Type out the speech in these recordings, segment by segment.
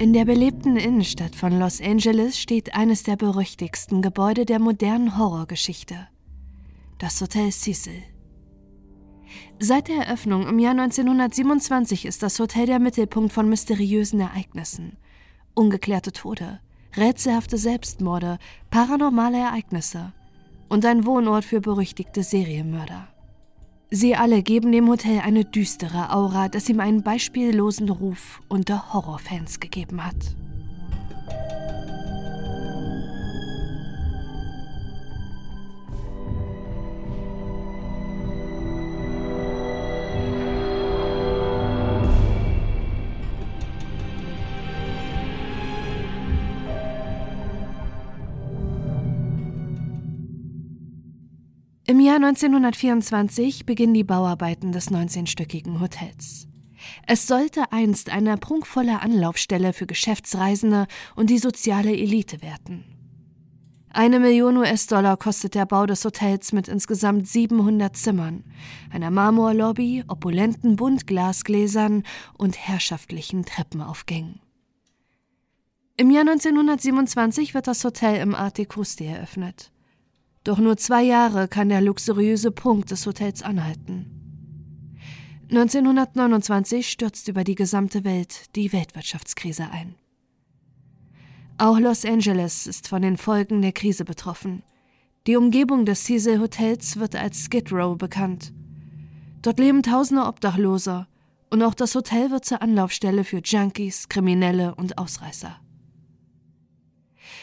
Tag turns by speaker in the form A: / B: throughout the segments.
A: In der belebten Innenstadt von Los Angeles steht eines der berüchtigsten Gebäude der modernen Horrorgeschichte. Das Hotel Cecil. Seit der Eröffnung im Jahr 1927 ist das Hotel der Mittelpunkt von mysteriösen Ereignissen. Ungeklärte Tode, rätselhafte Selbstmorde, paranormale Ereignisse und ein Wohnort für berüchtigte Serienmörder. Sie alle geben dem Hotel eine düstere Aura, das ihm einen beispiellosen Ruf unter Horrorfans gegeben hat. Im Jahr 1924 beginnen die Bauarbeiten des 19-stöckigen Hotels. Es sollte einst eine prunkvolle Anlaufstelle für Geschäftsreisende und die soziale Elite werden. Eine Million US-Dollar kostet der Bau des Hotels mit insgesamt 700 Zimmern, einer Marmorlobby, opulenten Buntglasgläsern und herrschaftlichen Treppenaufgängen. Im Jahr 1927 wird das Hotel im Art Deco-Stil eröffnet. Doch nur zwei Jahre kann der luxuriöse Punkt des Hotels anhalten. 1929 stürzt über die gesamte Welt die Weltwirtschaftskrise ein. Auch Los Angeles ist von den Folgen der Krise betroffen. Die Umgebung des Cecil Hotels wird als Skid Row bekannt. Dort leben tausende Obdachlose und auch das Hotel wird zur Anlaufstelle für Junkies, Kriminelle und Ausreißer.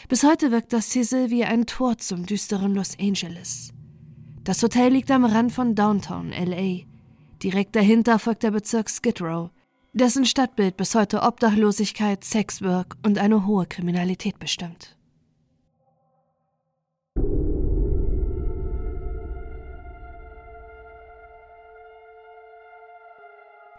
A: Bis heute wirkt das Cecil wie ein Tor zum düsteren Los Angeles. Das Hotel liegt am Rand von Downtown LA. Direkt dahinter folgt der Bezirk Skid Row, dessen Stadtbild bis heute Obdachlosigkeit, Sexwork und eine hohe Kriminalität bestimmt.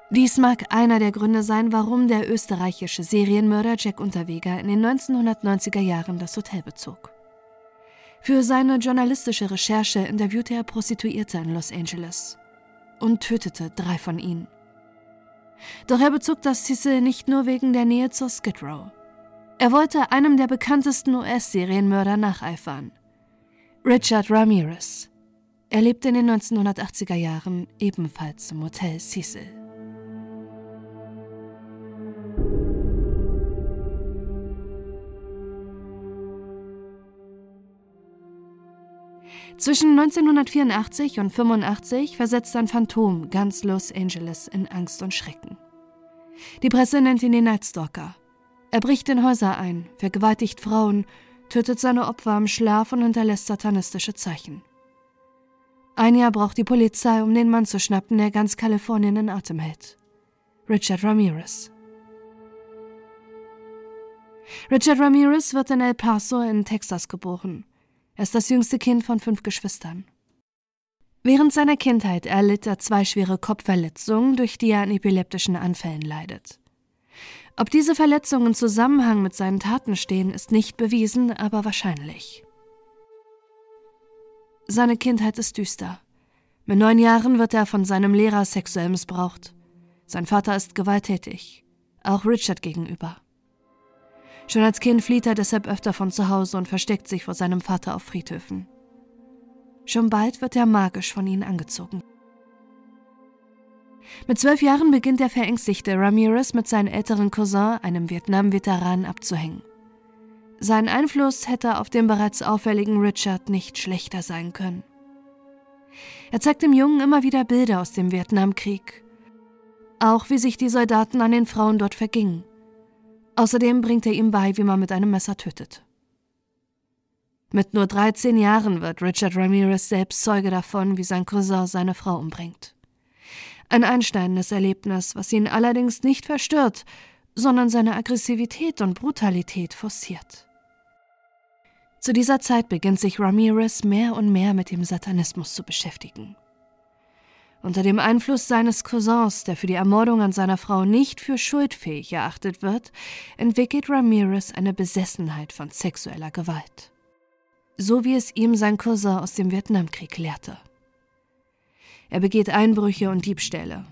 A: Dies mag einer der Gründe sein, warum der österreichische Serienmörder Jack Unterweger in den 1990er Jahren das Hotel bezog. Für seine journalistische Recherche interviewte er Prostituierte in Los Angeles und tötete drei von ihnen. Doch er bezog das Cecil nicht nur wegen der Nähe zur Skid Row. Er wollte einem der bekanntesten US-Serienmörder nacheifern. Richard Ramirez. Er lebte in den 1980er Jahren ebenfalls im Hotel Cecil. Zwischen 1984 und 85 versetzt ein Phantom ganz Los Angeles in Angst und Schrecken. Die Presse nennt ihn den Nightstalker. Er bricht in Häuser ein, vergewaltigt Frauen, tötet seine Opfer im Schlaf und hinterlässt satanistische Zeichen. Ein Jahr braucht die Polizei, um den Mann zu schnappen, der ganz Kalifornien in Atem hält. Richard Ramirez. Richard Ramirez wird in El Paso in Texas geboren. Er ist das jüngste Kind von fünf Geschwistern. Während seiner Kindheit erlitt er zwei schwere Kopfverletzungen, durch die er an epileptischen Anfällen leidet. Ob diese Verletzungen im Zusammenhang mit seinen Taten stehen, ist nicht bewiesen, aber wahrscheinlich. Seine Kindheit ist düster. Mit neun Jahren wird er von seinem Lehrer sexuell missbraucht. Sein Vater ist gewalttätig, auch Richard gegenüber. Schon als Kind flieht er deshalb öfter von zu Hause und versteckt sich vor seinem Vater auf Friedhöfen. Schon bald wird er magisch von ihnen angezogen. Mit zwölf Jahren beginnt der verängstigte Ramirez mit seinem älteren Cousin, einem Vietnam-Veteranen, abzuhängen. Sein Einfluss hätte auf den bereits auffälligen Richard nicht schlechter sein können. Er zeigt dem Jungen immer wieder Bilder aus dem Vietnamkrieg, auch wie sich die Soldaten an den Frauen dort vergingen. Außerdem bringt er ihm bei, wie man mit einem Messer tötet. Mit nur 13 Jahren wird Richard Ramirez selbst Zeuge davon, wie sein Cousin seine Frau umbringt. Ein einschneidendes Erlebnis, was ihn allerdings nicht verstört, sondern seine Aggressivität und Brutalität forciert. Zu dieser Zeit beginnt sich Ramirez mehr und mehr mit dem Satanismus zu beschäftigen. Unter dem Einfluss seines Cousins, der für die Ermordung an seiner Frau nicht für schuldfähig erachtet wird, entwickelt Ramirez eine Besessenheit von sexueller Gewalt. So wie es ihm sein Cousin aus dem Vietnamkrieg lehrte. Er begeht Einbrüche und Diebstähle.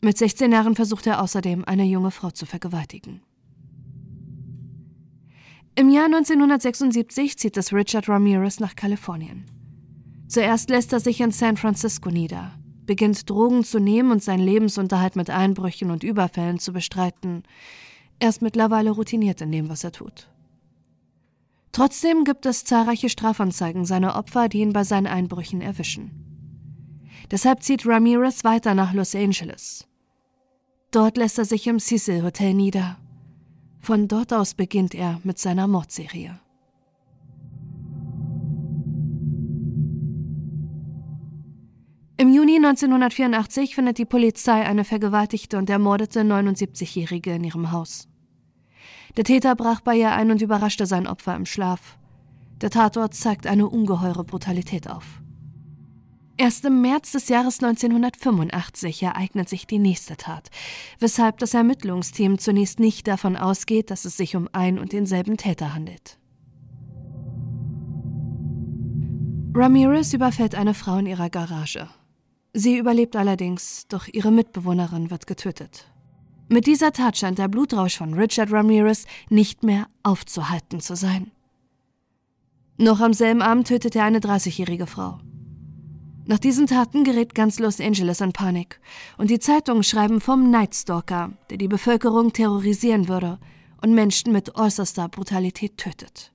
A: Mit 16 Jahren versucht er außerdem, eine junge Frau zu vergewaltigen. Im Jahr 1976 zieht es Richard Ramirez nach Kalifornien. Zuerst lässt er sich in San Francisco nieder, beginnt Drogen zu nehmen und seinen Lebensunterhalt mit Einbrüchen und Überfällen zu bestreiten. Er ist mittlerweile routiniert in dem, was er tut. Trotzdem gibt es zahlreiche Strafanzeigen seiner Opfer, die ihn bei seinen Einbrüchen erwischen. Deshalb zieht Ramirez weiter nach Los Angeles. Dort lässt er sich im Cecil Hotel nieder. Von dort aus beginnt er mit seiner Mordserie. Im Juni 1984 findet die Polizei eine vergewaltigte und ermordete 79-Jährige in ihrem Haus. Der Täter brach bei ihr ein und überraschte sein Opfer im Schlaf. Der Tatort zeigt eine ungeheure Brutalität auf. Erst im März des Jahres 1985 ereignet sich die nächste Tat, weshalb das Ermittlungsteam zunächst nicht davon ausgeht, dass es sich um ein und denselben Täter handelt. Ramirez überfällt eine Frau in ihrer Garage. Sie überlebt allerdings, doch ihre Mitbewohnerin wird getötet. Mit dieser Tat scheint der Blutrausch von Richard Ramirez nicht mehr aufzuhalten zu sein. Noch am selben Abend tötet er eine 30-jährige Frau. Nach diesen Taten gerät ganz Los Angeles in Panik und die Zeitungen schreiben vom Night Stalker, der die Bevölkerung terrorisieren würde und Menschen mit äußerster Brutalität tötet.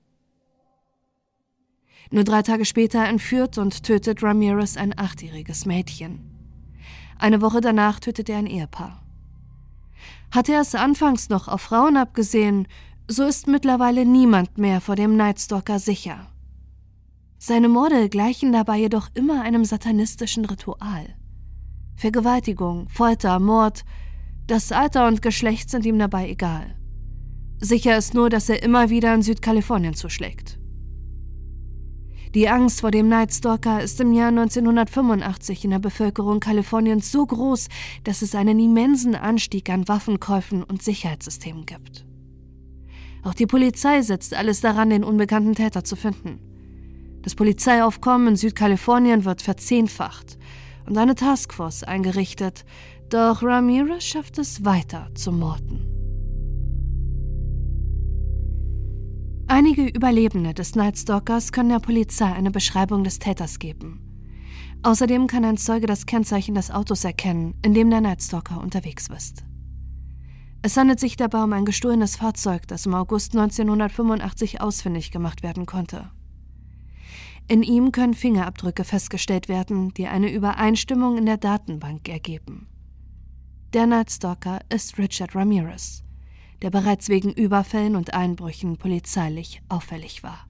A: Nur drei Tage später entführt und tötet Ramirez ein achtjähriges Mädchen. Eine Woche danach tötet er ein Ehepaar. Hatte er es anfangs noch auf Frauen abgesehen, so ist mittlerweile niemand mehr vor dem Nightstalker sicher. Seine Morde gleichen dabei jedoch immer einem satanistischen Ritual. Vergewaltigung, Folter, Mord, das Alter und Geschlecht sind ihm dabei egal. Sicher ist nur, dass er immer wieder in Südkalifornien zuschlägt. Die Angst vor dem Nightstalker ist im Jahr 1985 in der Bevölkerung Kaliforniens so groß, dass es einen immensen Anstieg an Waffenkäufen und Sicherheitssystemen gibt. Auch die Polizei setzt alles daran, den unbekannten Täter zu finden. Das Polizeiaufkommen in Südkalifornien wird verzehnfacht und eine Taskforce eingerichtet, doch Ramirez schafft es weiter zu morden. Einige Überlebende des Nightstalkers können der Polizei eine Beschreibung des Täters geben. Außerdem kann ein Zeuge das Kennzeichen des Autos erkennen, in dem der Nightstalker unterwegs ist. Es handelt sich dabei um ein gestohlenes Fahrzeug, das im August 1985 ausfindig gemacht werden konnte. In ihm können Fingerabdrücke festgestellt werden, die eine Übereinstimmung in der Datenbank ergeben. Der Nightstalker ist Richard Ramirez der bereits wegen Überfällen und Einbrüchen polizeilich auffällig war.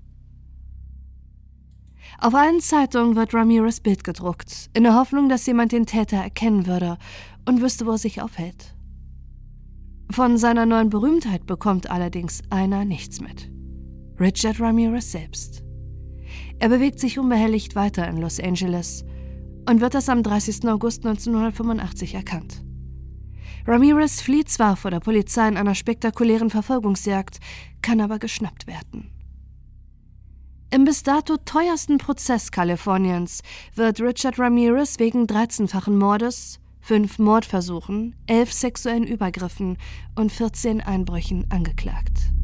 A: Auf allen Zeitungen wird Ramirez Bild gedruckt, in der Hoffnung, dass jemand den Täter erkennen würde und wüsste, wo er sich aufhält. Von seiner neuen Berühmtheit bekommt allerdings einer nichts mit. Richard Ramirez selbst. Er bewegt sich unbehelligt weiter in Los Angeles und wird das am 30. August 1985 erkannt. Ramirez flieht zwar vor der Polizei in einer spektakulären Verfolgungsjagd, kann aber geschnappt werden. Im bis dato teuersten Prozess Kaliforniens wird Richard Ramirez wegen 13-fachen Mordes, fünf Mordversuchen, elf sexuellen Übergriffen und 14 Einbrüchen angeklagt.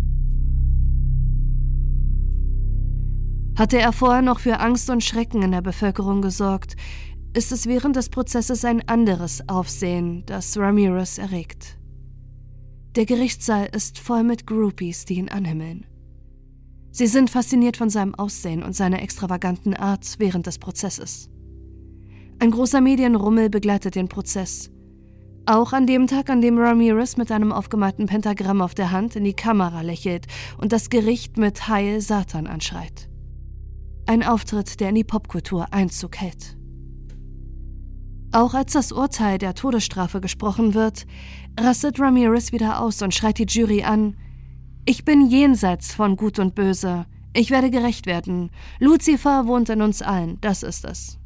A: Hatte er vorher noch für Angst und Schrecken in der Bevölkerung gesorgt, ist es während des Prozesses ein anderes Aufsehen, das Ramirez erregt. Der Gerichtssaal ist voll mit Groupies, die ihn anhimmeln. Sie sind fasziniert von seinem Aussehen und seiner extravaganten Art während des Prozesses. Ein großer Medienrummel begleitet den Prozess. Auch an dem Tag, an dem Ramirez mit einem aufgemalten Pentagramm auf der Hand in die Kamera lächelt und das Gericht mit Heil Satan anschreit. Ein Auftritt, der in die Popkultur Einzug hält. Auch als das Urteil der Todesstrafe gesprochen wird, rastet Ramirez wieder aus und schreit die Jury an: Ich bin jenseits von Gut und Böse. Ich werde gerecht werden. Lucifer wohnt in uns allen, das ist es.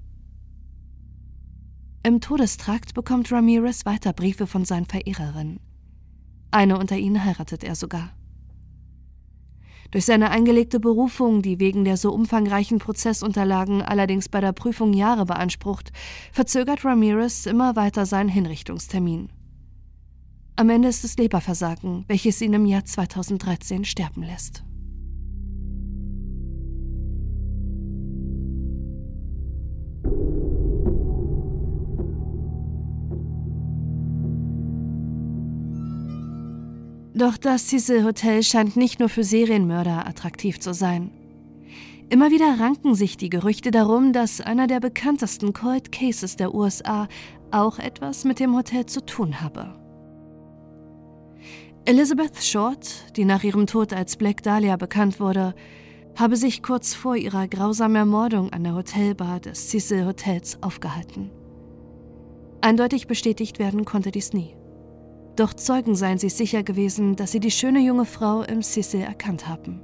A: Im Todestrakt bekommt Ramirez weiter Briefe von seinen Verehrerinnen. Eine unter ihnen heiratet er sogar. Durch seine eingelegte Berufung, die wegen der so umfangreichen Prozessunterlagen allerdings bei der Prüfung Jahre beansprucht, verzögert Ramirez immer weiter seinen Hinrichtungstermin. Am Ende ist es Leberversagen, welches ihn im Jahr 2013 sterben lässt. Doch das Cecil Hotel scheint nicht nur für Serienmörder attraktiv zu sein. Immer wieder ranken sich die Gerüchte darum, dass einer der bekanntesten Cold Cases der USA auch etwas mit dem Hotel zu tun habe. Elizabeth Short, die nach ihrem Tod als Black Dahlia bekannt wurde, habe sich kurz vor ihrer grausamen Ermordung an der Hotelbar des Cecil Hotels aufgehalten. Eindeutig bestätigt werden konnte dies nie. Doch Zeugen seien sich sicher gewesen, dass sie die schöne junge Frau im Cecil erkannt haben.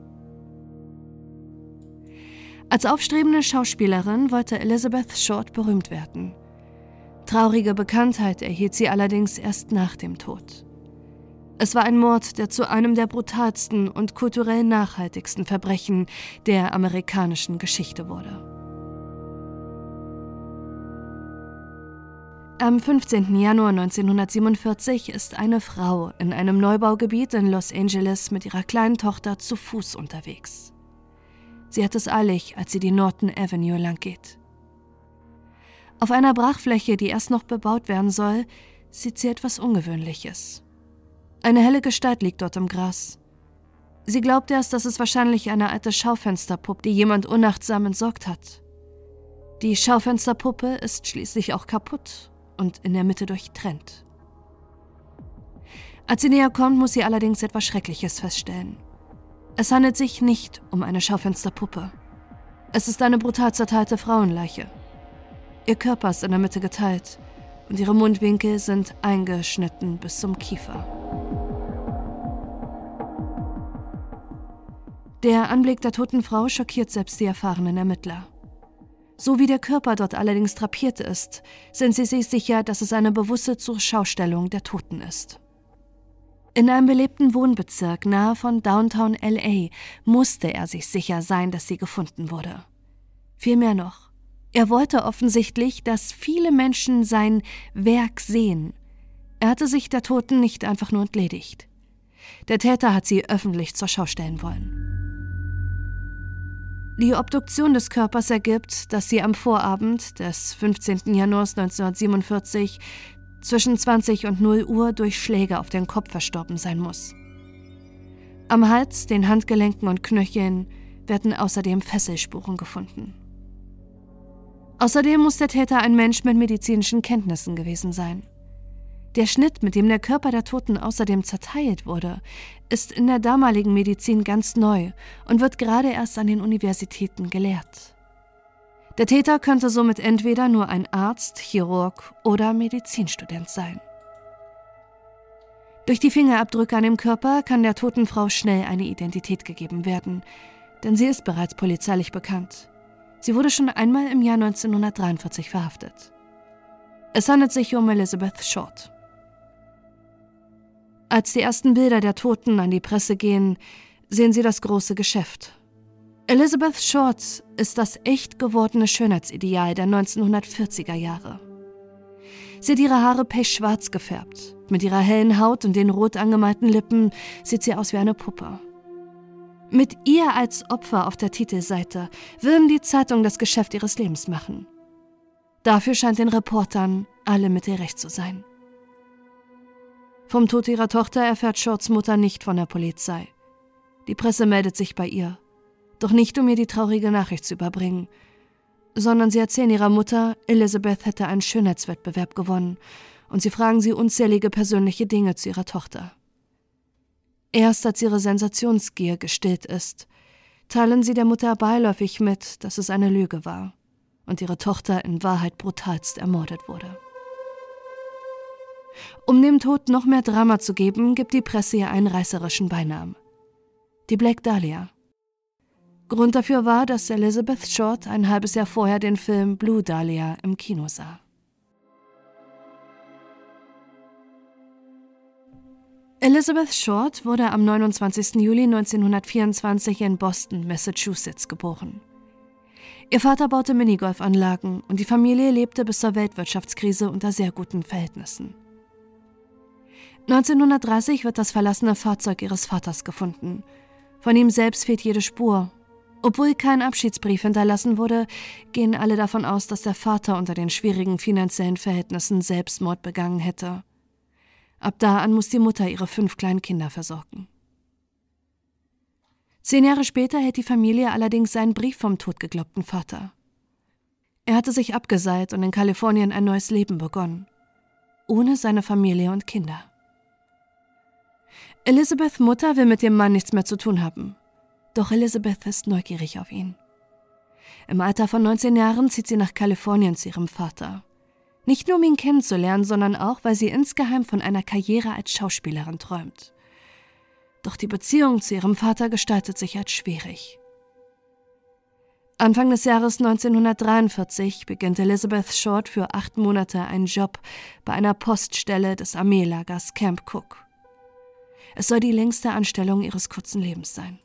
A: Als aufstrebende Schauspielerin wollte Elizabeth Short berühmt werden. Traurige Bekanntheit erhielt sie allerdings erst nach dem Tod. Es war ein Mord, der zu einem der brutalsten und kulturell nachhaltigsten Verbrechen der amerikanischen Geschichte wurde. Am 15. Januar 1947 ist eine Frau in einem Neubaugebiet in Los Angeles mit ihrer kleinen Tochter zu Fuß unterwegs. Sie hat es eilig, als sie die Norton Avenue lang geht. Auf einer Brachfläche, die erst noch bebaut werden soll, sieht sie etwas Ungewöhnliches. Eine helle Gestalt liegt dort im Gras. Sie glaubt erst, dass es wahrscheinlich eine alte Schaufensterpuppe, die jemand unachtsam entsorgt hat. Die Schaufensterpuppe ist schließlich auch kaputt und in der Mitte durchtrennt. Als sie näher kommt, muss sie allerdings etwas Schreckliches feststellen. Es handelt sich nicht um eine Schaufensterpuppe. Es ist eine brutal zerteilte Frauenleiche. Ihr Körper ist in der Mitte geteilt und ihre Mundwinkel sind eingeschnitten bis zum Kiefer. Der Anblick der toten Frau schockiert selbst die erfahrenen Ermittler. So wie der Körper dort allerdings drapiert ist, sind sie sich sicher, dass es eine bewusste Zurschaustellung der Toten ist. In einem belebten Wohnbezirk nahe von Downtown LA musste er sich sicher sein, dass sie gefunden wurde. Vielmehr noch, er wollte offensichtlich, dass viele Menschen sein Werk sehen. Er hatte sich der Toten nicht einfach nur entledigt. Der Täter hat sie öffentlich zur Schau stellen wollen. Die Obduktion des Körpers ergibt, dass sie am Vorabend des 15. Januars 1947 zwischen 20 und 0 Uhr durch Schläge auf den Kopf verstorben sein muss. Am Hals, den Handgelenken und Knöcheln werden außerdem Fesselspuren gefunden. Außerdem muss der Täter ein Mensch mit medizinischen Kenntnissen gewesen sein. Der Schnitt, mit dem der Körper der Toten außerdem zerteilt wurde, ist in der damaligen Medizin ganz neu und wird gerade erst an den Universitäten gelehrt. Der Täter könnte somit entweder nur ein Arzt, Chirurg oder Medizinstudent sein. Durch die Fingerabdrücke an dem Körper kann der toten Frau schnell eine Identität gegeben werden, denn sie ist bereits polizeilich bekannt. Sie wurde schon einmal im Jahr 1943 verhaftet. Es handelt sich um Elizabeth Short. Als die ersten Bilder der Toten an die Presse gehen, sehen sie das große Geschäft. Elizabeth Short ist das echt gewordene Schönheitsideal der 1940er Jahre. Sie hat ihre Haare pechschwarz gefärbt. Mit ihrer hellen Haut und den rot angemalten Lippen sieht sie aus wie eine Puppe. Mit ihr als Opfer auf der Titelseite würden die Zeitungen das Geschäft ihres Lebens machen. Dafür scheint den Reportern alle Mittel recht zu sein. Vom Tod ihrer Tochter erfährt Shorts Mutter nicht von der Polizei. Die Presse meldet sich bei ihr. Doch nicht, um ihr die traurige Nachricht zu überbringen, sondern sie erzählen ihrer Mutter, Elizabeth hätte einen Schönheitswettbewerb gewonnen und sie fragen sie unzählige persönliche Dinge zu ihrer Tochter. Erst als ihre Sensationsgier gestillt ist, teilen sie der Mutter beiläufig mit, dass es eine Lüge war und ihre Tochter in Wahrheit brutalst ermordet wurde. Um dem Tod noch mehr Drama zu geben, gibt die Presse ihr einen reißerischen Beinamen. Die Black Dahlia. Grund dafür war, dass Elizabeth Short ein halbes Jahr vorher den Film Blue Dahlia im Kino sah. Elizabeth Short wurde am 29. Juli 1924 in Boston, Massachusetts geboren. Ihr Vater baute Minigolfanlagen und die Familie lebte bis zur Weltwirtschaftskrise unter sehr guten Verhältnissen. 1930 wird das verlassene Fahrzeug ihres Vaters gefunden. Von ihm selbst fehlt jede Spur. Obwohl kein Abschiedsbrief hinterlassen wurde, gehen alle davon aus, dass der Vater unter den schwierigen finanziellen Verhältnissen Selbstmord begangen hätte. Ab da an muss die Mutter ihre fünf kleinen Kinder versorgen. Zehn Jahre später hält die Familie allerdings seinen Brief vom totgeglaubten Vater. Er hatte sich abgeseilt und in Kalifornien ein neues Leben begonnen. Ohne seine Familie und Kinder. Elizabeths Mutter will mit dem Mann nichts mehr zu tun haben. Doch Elizabeth ist neugierig auf ihn. Im Alter von 19 Jahren zieht sie nach Kalifornien zu ihrem Vater. Nicht nur um ihn kennenzulernen, sondern auch, weil sie insgeheim von einer Karriere als Schauspielerin träumt. Doch die Beziehung zu ihrem Vater gestaltet sich als schwierig. Anfang des Jahres 1943 beginnt Elizabeth Short für acht Monate einen Job bei einer Poststelle des Armeelagers Camp Cook. Es soll die längste Anstellung ihres kurzen Lebens sein.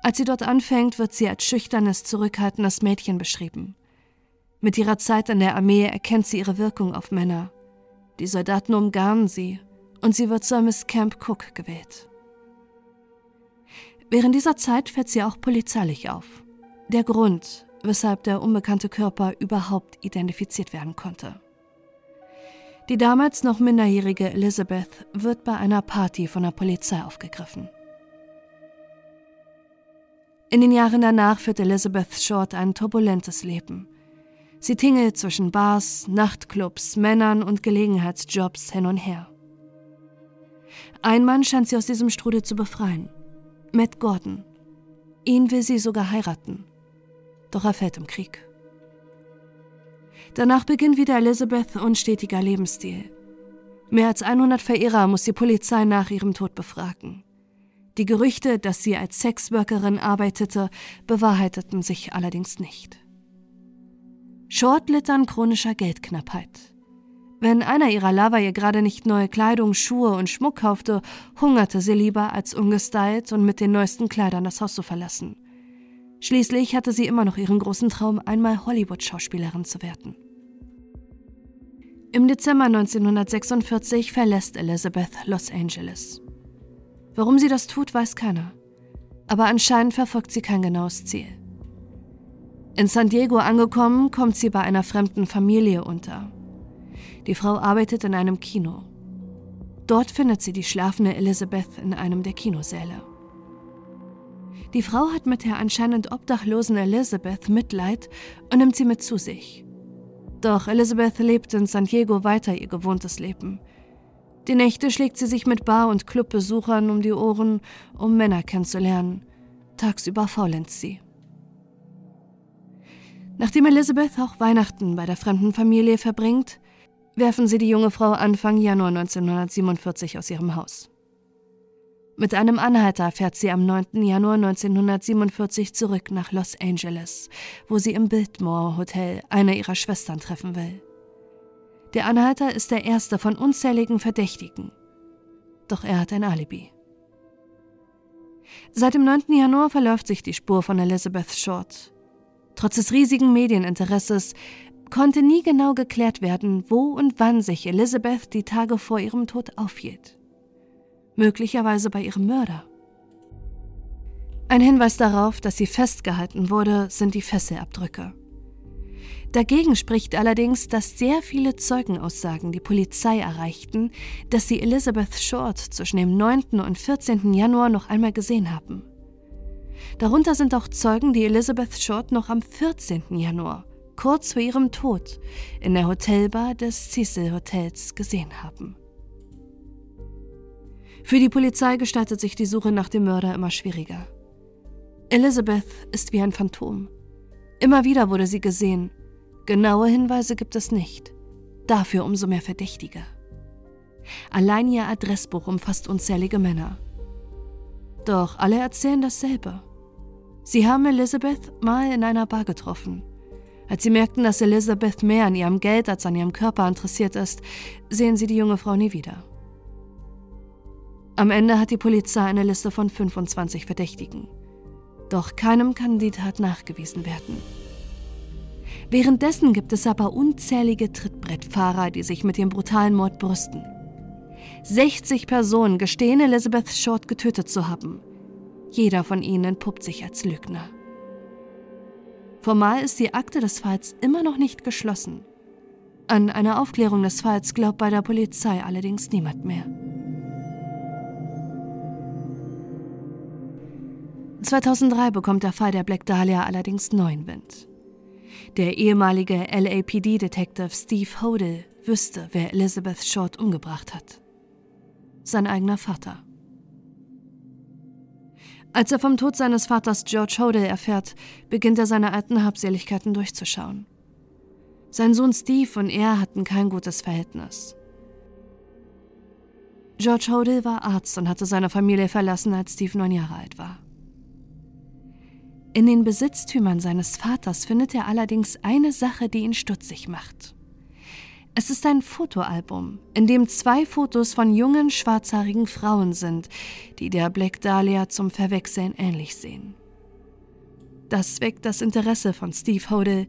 A: Als sie dort anfängt, wird sie als schüchternes, zurückhaltendes Mädchen beschrieben. Mit ihrer Zeit in der Armee erkennt sie ihre Wirkung auf Männer. Die Soldaten umgarnen sie und sie wird zur Miss Camp Cook gewählt. Während dieser Zeit fällt sie auch polizeilich auf. Der Grund, weshalb der unbekannte Körper überhaupt identifiziert werden konnte. Die damals noch minderjährige Elizabeth wird bei einer Party von der Polizei aufgegriffen. In den Jahren danach führt Elizabeth Short ein turbulentes Leben. Sie tingelt zwischen Bars, Nachtclubs, Männern und Gelegenheitsjobs hin und her. Ein Mann scheint sie aus diesem Strudel zu befreien. Matt Gordon. Ihn will sie sogar heiraten. Doch er fällt im Krieg. Danach beginnt wieder Elizabeth unstetiger Lebensstil. Mehr als 100 Verehrer muss die Polizei nach ihrem Tod befragen. Die Gerüchte, dass sie als Sexworkerin arbeitete, bewahrheiteten sich allerdings nicht. Short litt an chronischer Geldknappheit. Wenn einer ihrer Lover ihr gerade nicht neue Kleidung, Schuhe und Schmuck kaufte, hungerte sie lieber, als ungestylt und mit den neuesten Kleidern das Haus zu verlassen. Schließlich hatte sie immer noch ihren großen Traum, einmal Hollywood-Schauspielerin zu werden. Im Dezember 1946 verlässt Elizabeth Los Angeles. Warum sie das tut, weiß keiner. Aber anscheinend verfolgt sie kein genaues Ziel. In San Diego angekommen, kommt sie bei einer fremden Familie unter. Die Frau arbeitet in einem Kino. Dort findet sie die schlafende Elizabeth in einem der Kinosäle. Die Frau hat mit der anscheinend obdachlosen Elizabeth Mitleid und nimmt sie mit zu sich. Doch Elizabeth lebt in San Diego weiter ihr gewohntes Leben. Die Nächte schlägt sie sich mit Bar- und Clubbesuchern um die Ohren, um Männer kennenzulernen. Tagsüber faulenzt sie. Nachdem Elizabeth auch Weihnachten bei der fremden Familie verbringt, werfen sie die junge Frau Anfang Januar 1947 aus ihrem Haus. Mit einem Anhalter fährt sie am 9. Januar 1947 zurück nach Los Angeles, wo sie im Biltmore Hotel eine ihrer Schwestern treffen will. Der Anhalter ist der erste von unzähligen Verdächtigen. Doch er hat ein Alibi. Seit dem 9. Januar verläuft sich die Spur von Elizabeth Short. Trotz des riesigen Medieninteresses konnte nie genau geklärt werden, wo und wann sich Elizabeth die Tage vor ihrem Tod aufhielt. Möglicherweise bei ihrem Mörder. Ein Hinweis darauf, dass sie festgehalten wurde, sind die Fesselabdrücke. Dagegen spricht allerdings, dass sehr viele Zeugenaussagen die Polizei erreichten, dass sie Elizabeth Short zwischen dem 9. und 14. Januar noch einmal gesehen haben. Darunter sind auch Zeugen, die Elizabeth Short noch am 14. Januar, kurz vor ihrem Tod, in der Hotelbar des Cecil Hotels gesehen haben. Für die Polizei gestaltet sich die Suche nach dem Mörder immer schwieriger. Elizabeth ist wie ein Phantom. Immer wieder wurde sie gesehen. Genaue Hinweise gibt es nicht. Dafür umso mehr Verdächtige. Allein ihr Adressbuch umfasst unzählige Männer. Doch alle erzählen dasselbe. Sie haben Elizabeth mal in einer Bar getroffen. Als sie merkten, dass Elizabeth mehr an ihrem Geld als an ihrem Körper interessiert ist, sehen sie die junge Frau nie wieder. Am Ende hat die Polizei eine Liste von 25 Verdächtigen. Doch keinem kann die Tat nachgewiesen werden. Währenddessen gibt es aber unzählige Trittbrettfahrer, die sich mit dem brutalen Mord brüsten. 60 Personen gestehen, Elizabeth Short getötet zu haben. Jeder von ihnen entpuppt sich als Lügner. Formal ist die Akte des Falls immer noch nicht geschlossen. An eine Aufklärung des Falls glaubt bei der Polizei allerdings niemand mehr. 2003 bekommt der Fall der Black Dahlia allerdings neuen Wind. Der ehemalige LAPD-Detective Steve Hodel wüsste, wer Elizabeth Short umgebracht hat. Sein eigener Vater. Als er vom Tod seines Vaters George Hodel erfährt, beginnt er seine alten Habseligkeiten durchzuschauen. Sein Sohn Steve und er hatten kein gutes Verhältnis. George Hodel war Arzt und hatte seine Familie verlassen, als Steve neun Jahre alt war. In den Besitztümern seines Vaters findet er allerdings eine Sache, die ihn stutzig macht. Es ist ein Fotoalbum, in dem zwei Fotos von jungen, schwarzhaarigen Frauen sind, die der Black Dahlia zum Verwechseln ähnlich sehen. Das weckt das Interesse von Steve Hodel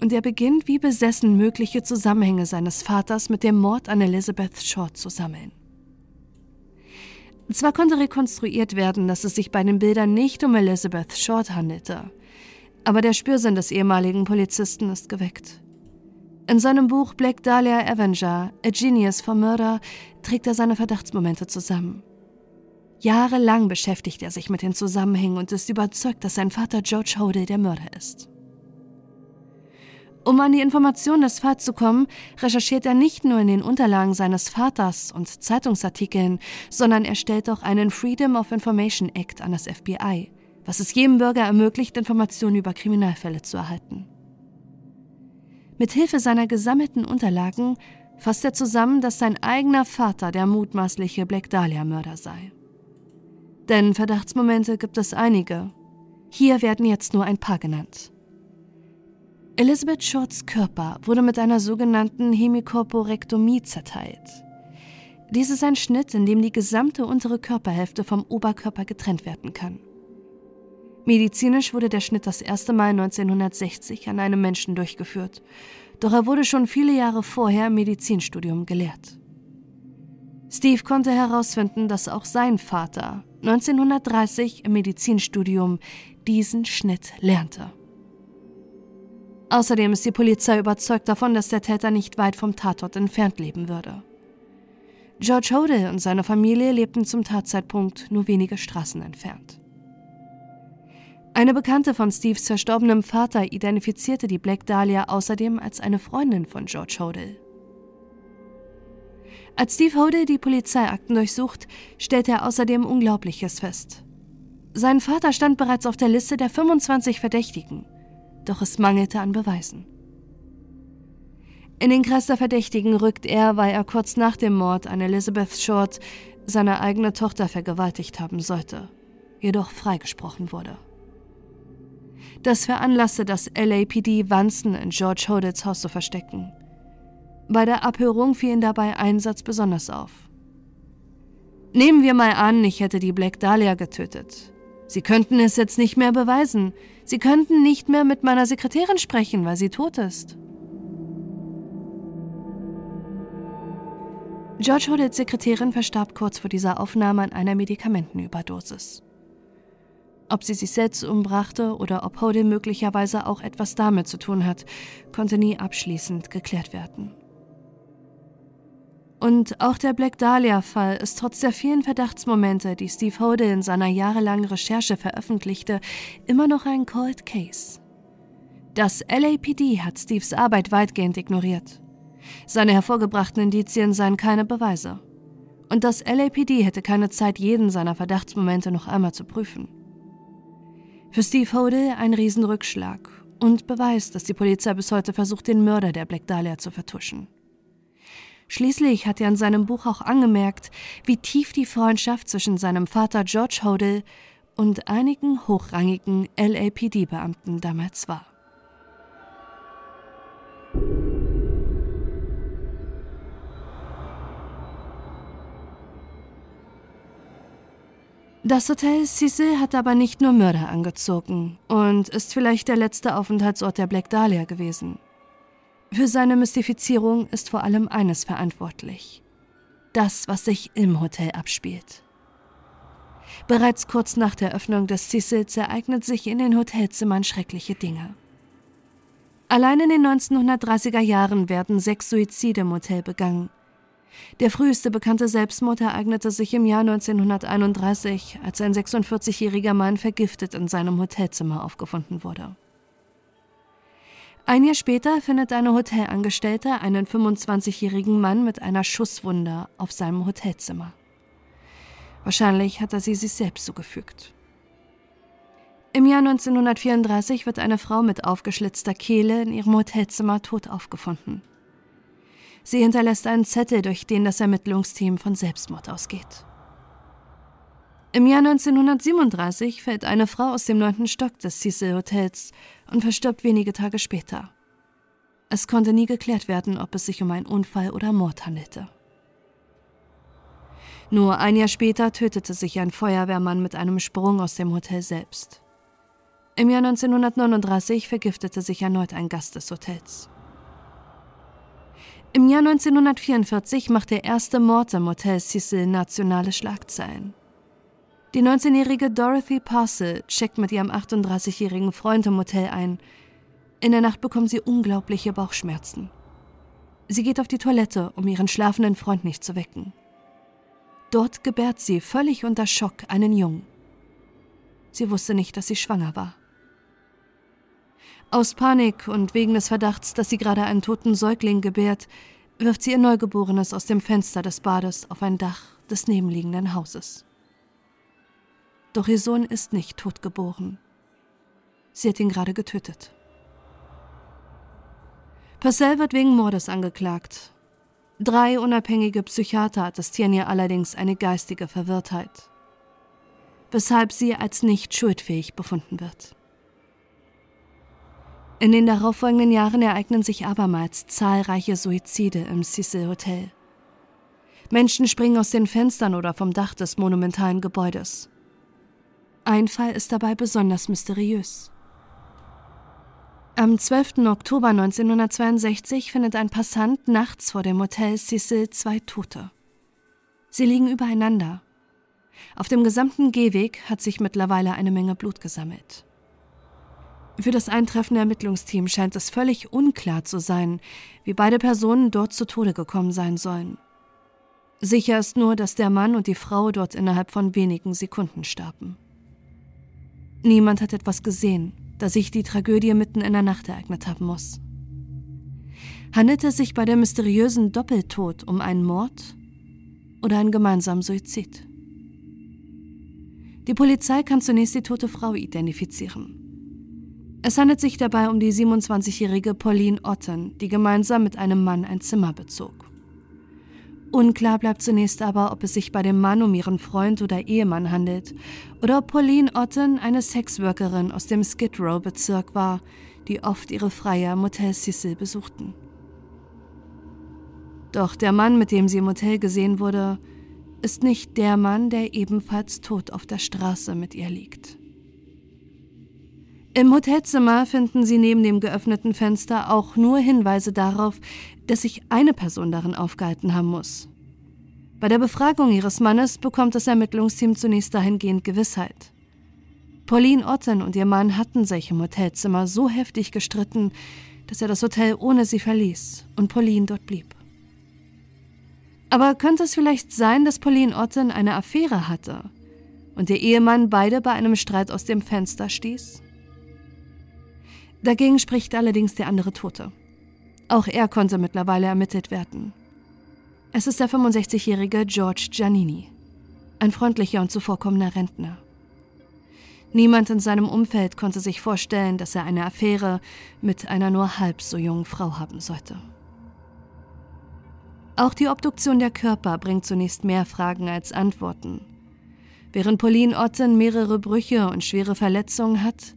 A: und er beginnt wie besessen mögliche Zusammenhänge seines Vaters mit dem Mord an Elizabeth Short zu sammeln. Zwar konnte rekonstruiert werden, dass es sich bei den Bildern nicht um Elizabeth Short handelte, aber der Spürsinn des ehemaligen Polizisten ist geweckt. In seinem Buch Black Dahlia Avenger, A Genius for Murder, trägt er seine Verdachtsmomente zusammen. Jahrelang beschäftigt er sich mit den Zusammenhängen und ist überzeugt, dass sein Vater George Hodel der Mörder ist. Um an die Informationen des Falls zu kommen, recherchiert er nicht nur in den Unterlagen seines Vaters und Zeitungsartikeln, sondern er stellt auch einen Freedom of Information Act an das FBI, was es jedem Bürger ermöglicht, Informationen über Kriminalfälle zu erhalten. Mit Hilfe seiner gesammelten Unterlagen fasst er zusammen, dass sein eigener Vater der mutmaßliche Black Dahlia-Mörder sei. Denn Verdachtsmomente gibt es einige. Hier werden jetzt nur ein paar genannt. Elizabeth Shorts Körper wurde mit einer sogenannten Hemikorporektomie zerteilt. Dies ist ein Schnitt, in dem die gesamte untere Körperhälfte vom Oberkörper getrennt werden kann. Medizinisch wurde der Schnitt das erste Mal 1960 an einem Menschen durchgeführt, doch er wurde schon viele Jahre vorher im Medizinstudium gelehrt. Steve konnte herausfinden, dass auch sein Vater 1930 im Medizinstudium diesen Schnitt lernte. Außerdem ist die Polizei überzeugt davon, dass der Täter nicht weit vom Tatort entfernt leben würde. George Hodel und seine Familie lebten zum Tatzeitpunkt nur wenige Straßen entfernt. Eine Bekannte von Steves verstorbenem Vater identifizierte die Black Dahlia außerdem als eine Freundin von George Hodel. Als Steve Hodel die Polizeiakten durchsucht, stellt er außerdem Unglaubliches fest. Sein Vater stand bereits auf der Liste der 25 Verdächtigen doch es mangelte an Beweisen. In den Kreis der Verdächtigen rückt er, weil er kurz nach dem Mord an Elizabeth Short seine eigene Tochter vergewaltigt haben sollte, jedoch freigesprochen wurde. Das veranlasste das LAPD, Wanzen in George Hodels Haus zu verstecken. Bei der Abhörung fiel dabei ein Satz besonders auf. Nehmen wir mal an, ich hätte die Black Dahlia getötet. Sie könnten es jetzt nicht mehr beweisen. Sie könnten nicht mehr mit meiner Sekretärin sprechen, weil sie tot ist. George Hoddets Sekretärin verstarb kurz vor dieser Aufnahme an einer Medikamentenüberdosis. Ob sie sich selbst umbrachte oder ob Hodel möglicherweise auch etwas damit zu tun hat, konnte nie abschließend geklärt werden. Und auch der Black Dahlia-Fall ist trotz der vielen Verdachtsmomente, die Steve Hodel in seiner jahrelangen Recherche veröffentlichte, immer noch ein Cold Case. Das LAPD hat Steves Arbeit weitgehend ignoriert. Seine hervorgebrachten Indizien seien keine Beweise. Und das LAPD hätte keine Zeit, jeden seiner Verdachtsmomente noch einmal zu prüfen. Für Steve Hodel ein Riesenrückschlag und Beweis, dass die Polizei bis heute versucht, den Mörder der Black Dahlia zu vertuschen. Schließlich hat er in seinem Buch auch angemerkt, wie tief die Freundschaft zwischen seinem Vater George Hodel und einigen hochrangigen LAPD-Beamten damals war. Das Hotel Cecil hat aber nicht nur Mörder angezogen und ist vielleicht der letzte Aufenthaltsort der Black Dahlia gewesen. Für seine Mystifizierung ist vor allem eines verantwortlich. Das, was sich im Hotel abspielt. Bereits kurz nach der Öffnung des Cecils ereignet sich in den Hotelzimmern schreckliche Dinge. Allein in den 1930er Jahren werden sechs Suizide im Hotel begangen. Der früheste bekannte Selbstmord ereignete sich im Jahr 1931, als ein 46-jähriger Mann vergiftet in seinem Hotelzimmer aufgefunden wurde. Ein Jahr später findet eine Hotelangestellte einen 25-jährigen Mann mit einer Schusswunde auf seinem Hotelzimmer. Wahrscheinlich hat er sie sich selbst zugefügt. Im Jahr 1934 wird eine Frau mit aufgeschlitzter Kehle in ihrem Hotelzimmer tot aufgefunden. Sie hinterlässt einen Zettel, durch den das Ermittlungsteam von Selbstmord ausgeht. Im Jahr 1937 fällt eine Frau aus dem neunten Stock des Cecil Hotels und verstirbt wenige Tage später. Es konnte nie geklärt werden, ob es sich um einen Unfall oder Mord handelte. Nur ein Jahr später tötete sich ein Feuerwehrmann mit einem Sprung aus dem Hotel selbst. Im Jahr 1939 vergiftete sich erneut ein Gast des Hotels. Im Jahr 1944 macht der erste Mord im Hotel Cecil nationale Schlagzeilen. Die 19-jährige Dorothy Parcell checkt mit ihrem 38-jährigen Freund im Hotel ein. In der Nacht bekommt sie unglaubliche Bauchschmerzen. Sie geht auf die Toilette, um ihren schlafenden Freund nicht zu wecken. Dort gebärt sie völlig unter Schock einen Jungen. Sie wusste nicht, dass sie schwanger war. Aus Panik und wegen des Verdachts, dass sie gerade einen toten Säugling gebärt, wirft sie ihr Neugeborenes aus dem Fenster des Bades auf ein Dach des nebenliegenden Hauses. Doch ihr Sohn ist nicht tot geboren. Sie hat ihn gerade getötet. Purcell wird wegen Mordes angeklagt. Drei unabhängige Psychiater attestieren ihr allerdings eine geistige Verwirrtheit, weshalb sie als nicht schuldfähig befunden wird. In den darauffolgenden Jahren ereignen sich abermals zahlreiche Suizide im Cecil Hotel. Menschen springen aus den Fenstern oder vom Dach des monumentalen Gebäudes. Ein Fall ist dabei besonders mysteriös. Am 12. Oktober 1962 findet ein Passant nachts vor dem Hotel Cecil zwei Tote. Sie liegen übereinander. Auf dem gesamten Gehweg hat sich mittlerweile eine Menge Blut gesammelt. Für das eintreffende Ermittlungsteam scheint es völlig unklar zu sein, wie beide Personen dort zu Tode gekommen sein sollen. Sicher ist nur, dass der Mann und die Frau dort innerhalb von wenigen Sekunden starben. Niemand hat etwas gesehen, da sich die Tragödie mitten in der Nacht ereignet haben muss. Handelt es sich bei dem mysteriösen Doppeltod um einen Mord oder einen gemeinsamen Suizid? Die Polizei kann zunächst die tote Frau identifizieren. Es handelt sich dabei um die 27-jährige Pauline Otten, die gemeinsam mit einem Mann ein Zimmer bezog. Unklar bleibt zunächst aber, ob es sich bei dem Mann um ihren Freund oder Ehemann handelt oder ob Pauline Otten eine Sexworkerin aus dem Skid Row-Bezirk war, die oft ihre Freier im Motel Cecil besuchten. Doch der Mann, mit dem sie im Hotel gesehen wurde, ist nicht der Mann, der ebenfalls tot auf der Straße mit ihr liegt. Im Hotelzimmer finden Sie neben dem geöffneten Fenster auch nur Hinweise darauf, dass sich eine Person darin aufgehalten haben muss. Bei der Befragung ihres Mannes bekommt das Ermittlungsteam zunächst dahingehend Gewissheit. Pauline Otten und ihr Mann hatten sich im Hotelzimmer so heftig gestritten, dass er das Hotel ohne sie verließ und Pauline dort blieb. Aber könnte es vielleicht sein, dass Pauline Otten eine Affäre hatte und ihr Ehemann beide bei einem Streit aus dem Fenster stieß? Dagegen spricht allerdings der andere Tote. Auch er konnte mittlerweile ermittelt werden. Es ist der 65-jährige George Giannini, ein freundlicher und zuvorkommender Rentner. Niemand in seinem Umfeld konnte sich vorstellen, dass er eine Affäre mit einer nur halb so jungen Frau haben sollte. Auch die Obduktion der Körper bringt zunächst mehr Fragen als Antworten. Während Pauline Otten mehrere Brüche und schwere Verletzungen hat,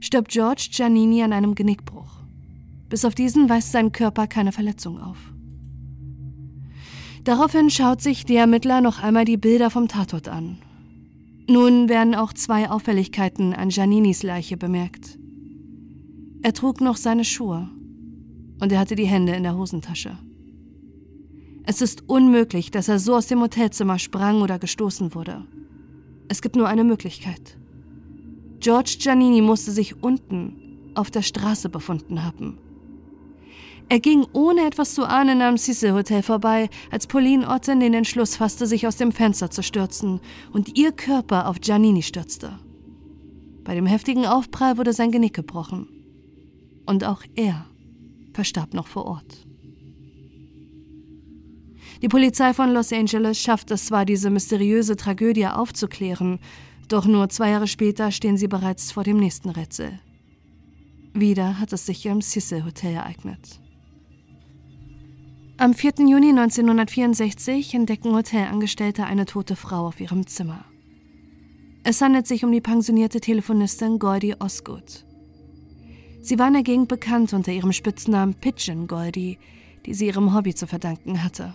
A: stirbt George Giannini an einem Genickbruch. Bis auf diesen weist sein Körper keine Verletzung auf. Daraufhin schaut sich der Ermittler noch einmal die Bilder vom Tatort an. Nun werden auch zwei Auffälligkeiten an Gianninis Leiche bemerkt. Er trug noch seine Schuhe und er hatte die Hände in der Hosentasche. Es ist unmöglich, dass er so aus dem Hotelzimmer sprang oder gestoßen wurde. Es gibt nur eine Möglichkeit. George Giannini musste sich unten auf der Straße befunden haben. Er ging ohne etwas zu ahnen am Cecil Hotel vorbei, als Pauline Otten den Entschluss fasste, sich aus dem Fenster zu stürzen und ihr Körper auf Giannini stürzte. Bei dem heftigen Aufprall wurde sein Genick gebrochen. Und auch er verstarb noch vor Ort. Die Polizei von Los Angeles schafft es zwar, diese mysteriöse Tragödie aufzuklären, doch nur zwei Jahre später stehen sie bereits vor dem nächsten Rätsel. Wieder hat es sich im Cecil Hotel ereignet. Am 4. Juni 1964 entdecken Hotelangestellte eine tote Frau auf ihrem Zimmer. Es handelt sich um die pensionierte Telefonistin Goldie Osgood. Sie war in der Gegend bekannt unter ihrem Spitznamen Pigeon Goldie, die sie ihrem Hobby zu verdanken hatte.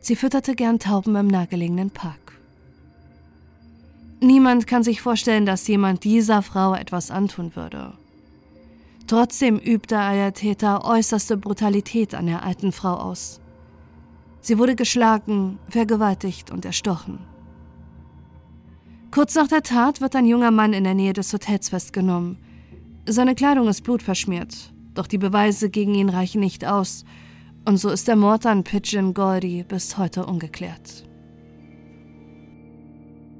A: Sie fütterte gern Tauben im nahegelegenen Park. Niemand kann sich vorstellen, dass jemand dieser Frau etwas antun würde. Trotzdem übte der Täter äußerste Brutalität an der alten Frau aus. Sie wurde geschlagen, vergewaltigt und erstochen. Kurz nach der Tat wird ein junger Mann in der Nähe des Hotels festgenommen. Seine Kleidung ist blutverschmiert, doch die Beweise gegen ihn reichen nicht aus, und so ist der Mord an Pigeon Goldie bis heute ungeklärt.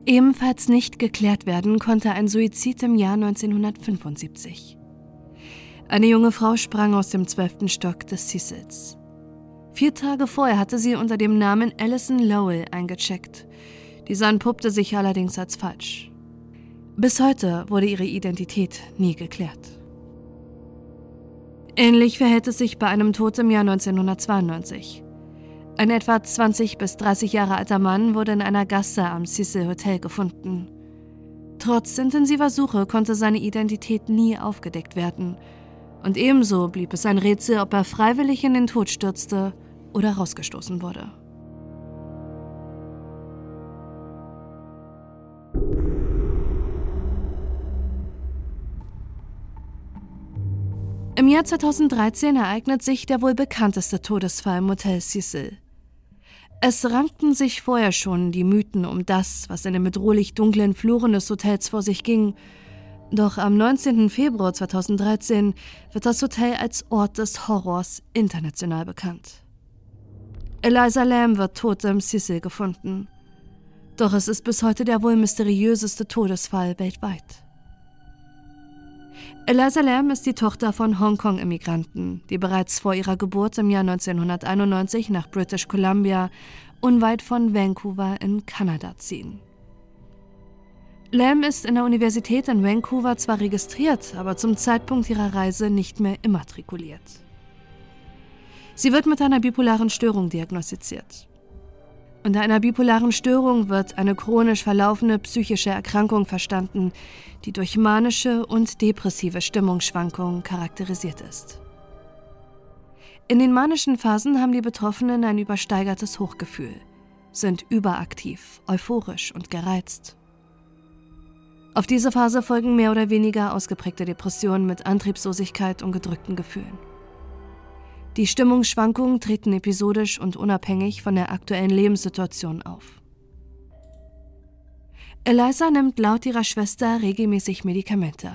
A: Ebenfalls nicht geklärt werden konnte ein Suizid im Jahr 1975. Eine junge Frau sprang aus dem zwölften Stock des Cecils. Vier Tage vorher hatte sie unter dem Namen Alison Lowell eingecheckt. Dieser entpuppte sich allerdings als falsch. Bis heute wurde ihre Identität nie geklärt. Ähnlich verhält es sich bei einem Tod im Jahr 1992. Ein etwa 20 bis 30 Jahre alter Mann wurde in einer Gasse am Cecil Hotel gefunden. Trotz intensiver Suche konnte seine Identität nie aufgedeckt werden und ebenso blieb es ein Rätsel, ob er freiwillig in den Tod stürzte oder rausgestoßen wurde. Im Jahr 2013 ereignet sich der wohl bekannteste Todesfall im Hotel Cecil. Es rankten sich vorher schon die Mythen um das, was in den bedrohlich dunklen Fluren des Hotels vor sich ging, doch am 19. Februar 2013 wird das Hotel als Ort des Horrors international bekannt. Eliza Lamb wird tot im Cecil gefunden. Doch es ist bis heute der wohl mysteriöseste Todesfall weltweit. Eliza Lamb ist die Tochter von Hongkong-Immigranten, die bereits vor ihrer Geburt im Jahr 1991 nach British Columbia unweit von Vancouver in Kanada ziehen. Lam ist in der Universität in Vancouver zwar registriert, aber zum Zeitpunkt ihrer Reise nicht mehr immatrikuliert. Sie wird mit einer bipolaren Störung diagnostiziert. Unter einer bipolaren Störung wird eine chronisch verlaufende psychische Erkrankung verstanden, die durch manische und depressive Stimmungsschwankungen charakterisiert ist. In den manischen Phasen haben die Betroffenen ein übersteigertes Hochgefühl, sind überaktiv, euphorisch und gereizt. Auf diese Phase folgen mehr oder weniger ausgeprägte Depressionen mit Antriebslosigkeit und gedrückten Gefühlen. Die Stimmungsschwankungen treten episodisch und unabhängig von der aktuellen Lebenssituation auf. Eliza nimmt laut ihrer Schwester regelmäßig Medikamente,